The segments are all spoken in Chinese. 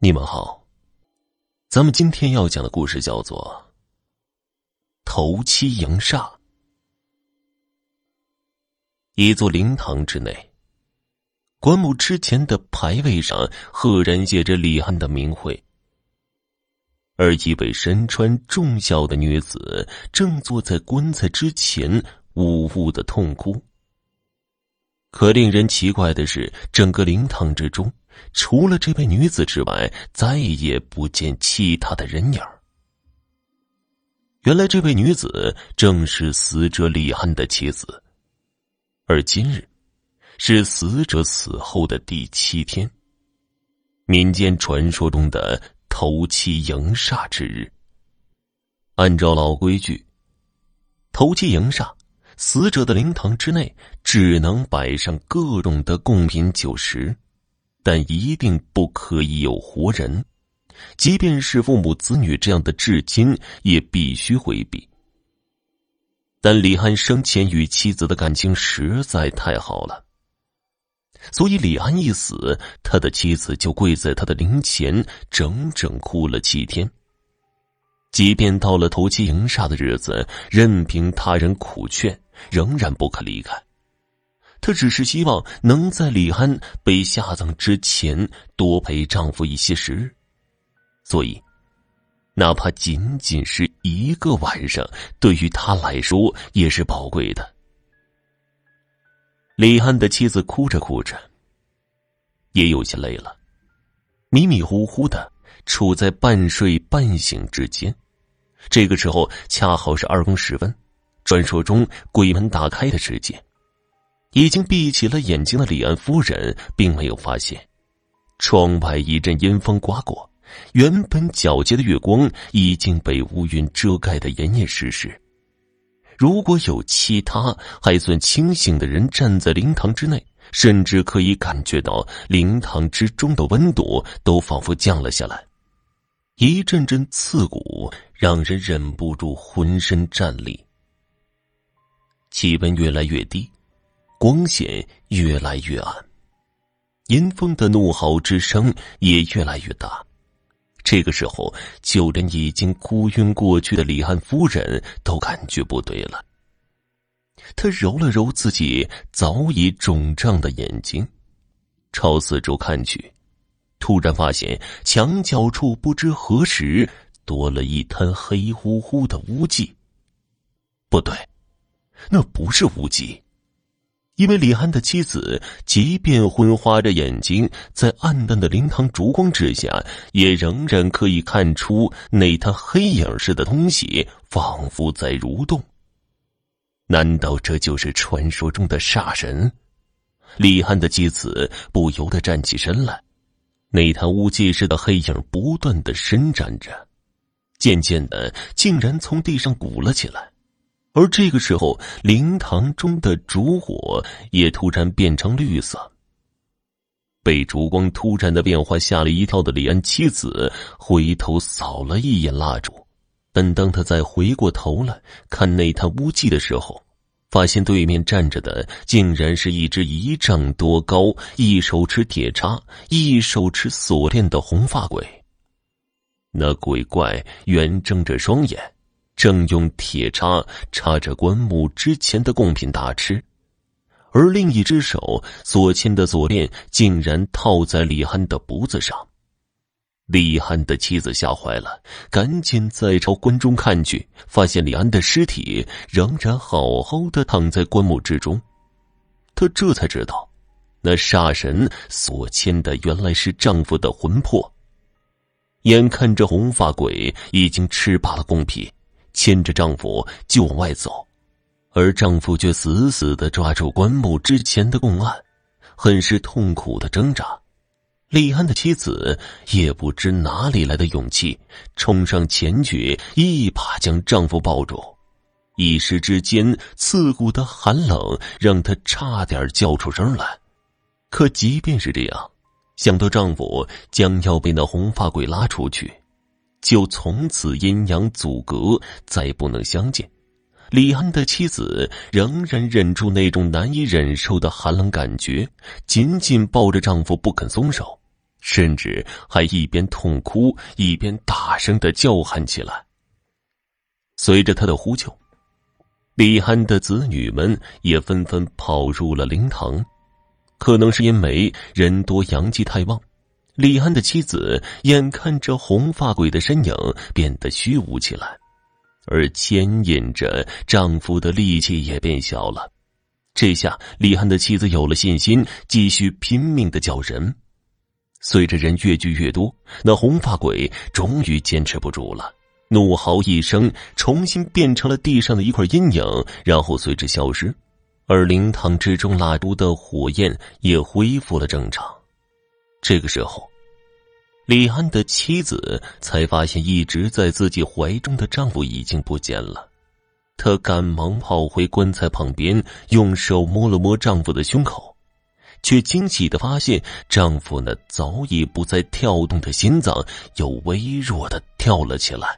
你们好，咱们今天要讲的故事叫做《头七迎煞》。一座灵堂之内，棺木之前的牌位上赫然写着李安的名讳，而一位身穿重孝的女子正坐在棺材之前，呜呜的痛哭。可令人奇怪的是，整个灵堂之中。除了这位女子之外，再也不见其他的人影原来，这位女子正是死者李安的妻子，而今日是死者死后的第七天，民间传说中的头七迎煞之日。按照老规矩，头七迎煞，死者的灵堂之内只能摆上各种的贡品酒食。但一定不可以有活人，即便是父母子女这样的至亲，也必须回避。但李安生前与妻子的感情实在太好了，所以李安一死，他的妻子就跪在他的灵前，整整哭了七天。即便到了头七迎煞的日子，任凭他人苦劝，仍然不肯离开。她只是希望能在李安被下葬之前多陪丈夫一些时日，所以，哪怕仅仅是一个晚上，对于她来说也是宝贵的。李安的妻子哭着哭着，也有些累了，迷迷糊糊的处在半睡半醒之间。这个时候恰好是二更时分，传说中鬼门打开的时间。已经闭起了眼睛的李安夫人，并没有发现，窗外一阵阴风刮过，原本皎洁的月光已经被乌云遮盖的严严实实。如果有其他还算清醒的人站在灵堂之内，甚至可以感觉到灵堂之中的温度都仿佛降了下来，一阵阵刺骨，让人忍不住浑身战栗。气温越来越低。光线越来越暗，银风的怒吼之声也越来越大。这个时候，就连已经哭晕过去的李汉夫人都感觉不对了。他揉了揉自己早已肿胀的眼睛，朝四周看去，突然发现墙角处不知何时多了一滩黑乎乎的污迹。不对，那不是污迹。因为李安的妻子，即便昏花着眼睛，在暗淡的灵堂烛光之下，也仍然可以看出那滩黑影似的东西，仿佛在蠕动。难道这就是传说中的煞神？李安的妻子不由得站起身来，那滩污迹似的黑影不断的伸展着，渐渐的，竟然从地上鼓了起来。而这个时候，灵堂中的烛火也突然变成绿色。被烛光突然的变化吓了一跳的李安妻子回头扫了一眼蜡烛，但当他再回过头来看那滩污迹的时候，发现对面站着的竟然是一只一丈多高、一手持铁叉、一手持锁链的红发鬼。那鬼怪圆睁着双眼。正用铁叉插着棺木之前的贡品大吃，而另一只手所牵的锁链竟然套在李安的脖子上。李安的妻子吓坏了，赶紧再朝棺中看去，发现李安的尸体仍然好好的躺在棺木之中。他这才知道，那煞神所牵的原来是丈夫的魂魄。眼看着红发鬼已经吃罢了贡品。牵着丈夫就往外走，而丈夫却死死的抓住棺木之前的供案，很是痛苦的挣扎。李安的妻子也不知哪里来的勇气，冲上前去，一把将丈夫抱住。一时之间，刺骨的寒冷让她差点叫出声来。可即便是这样，想到丈夫将要被那红发鬼拉出去。就从此阴阳阻隔，再不能相见。李安的妻子仍然忍住那种难以忍受的寒冷感觉，紧紧抱着丈夫不肯松手，甚至还一边痛哭一边大声的叫喊起来。随着他的呼救，李安的子女们也纷纷跑入了灵堂。可能是因为人多阳气太旺，李安的妻子眼看着红发鬼的身影变得虚无起来，而牵引着丈夫的力气也变小了。这下李安的妻子有了信心，继续拼命的叫人。随着人越聚越多，那红发鬼终于坚持不住了，怒嚎一声，重新变成了地上的一块阴影，然后随之消失。而灵堂之中蜡烛的火焰也恢复了正常。这个时候，李安的妻子才发现一直在自己怀中的丈夫已经不见了。她赶忙跑回棺材旁边，用手摸了摸丈夫的胸口，却惊喜的发现丈夫那早已不再跳动的心脏又微弱的跳了起来。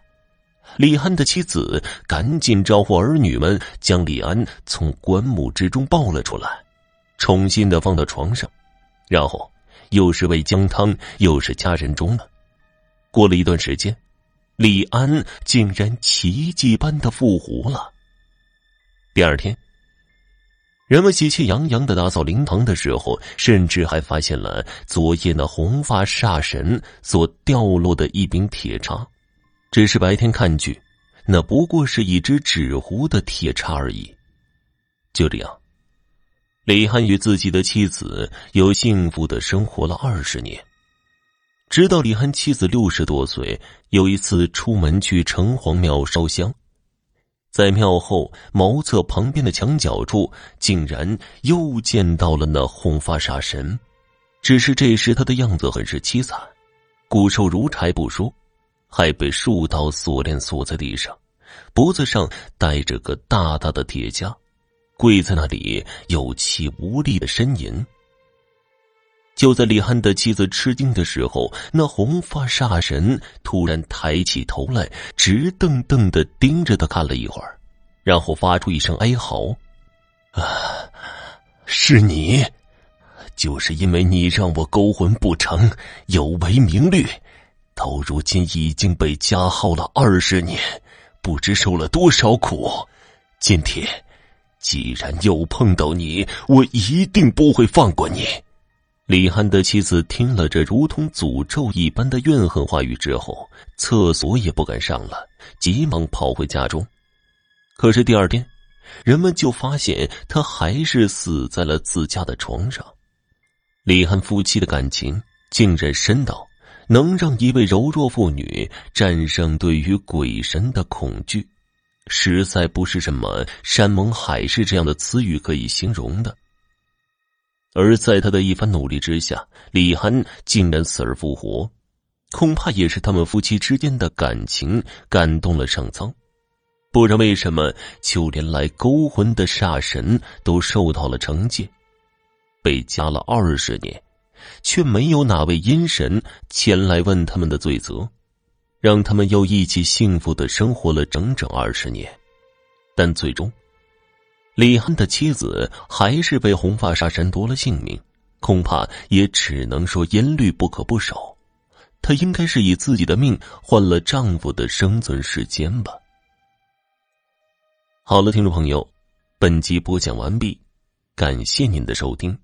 李安的妻子赶紧招呼儿女们，将李安从棺木之中抱了出来，重新的放到床上，然后又是喂姜汤，又是加人中了。过了一段时间。李安竟然奇迹般的复活了。第二天，人们喜气洋洋的打扫灵堂的时候，甚至还发现了昨夜那红发煞神所掉落的一柄铁叉。只是白天看去，那不过是一只纸糊的铁叉而已。就这样，李安与自己的妻子又幸福的生活了二十年。直到李涵妻子六十多岁，有一次出门去城隍庙烧香，在庙后茅厕旁边的墙角处，竟然又见到了那红发煞神。只是这时他的样子很是凄惨，骨瘦如柴不说，还被数道锁链锁在地上，脖子上带着个大大的铁枷，跪在那里有气无力的呻吟。就在李汉的妻子吃惊的时候，那红发煞神突然抬起头来，直瞪瞪的盯着他看了一会儿，然后发出一声哀嚎：“啊，是你！就是因为你让我勾魂不成，有违名律，到如今已经被加号了二十年，不知受了多少苦。今天既然又碰到你，我一定不会放过你。”李汉的妻子听了这如同诅咒一般的怨恨话语之后，厕所也不敢上了，急忙跑回家中。可是第二天，人们就发现他还是死在了自家的床上。李汉夫妻的感情竟然深到能让一位柔弱妇女战胜对于鬼神的恐惧，实在不是什么山盟海誓这样的词语可以形容的。而在他的一番努力之下，李涵竟然死而复活，恐怕也是他们夫妻之间的感情感动了上苍，不然为什么就连来勾魂的煞神都受到了惩戒，被加了二十年，却没有哪位阴神前来问他们的罪责，让他们又一起幸福的生活了整整二十年，但最终。李汉的妻子还是被红发杀神夺了性命，恐怕也只能说阴律不可不守。她应该是以自己的命换了丈夫的生存时间吧。好了，听众朋友，本集播讲完毕，感谢您的收听。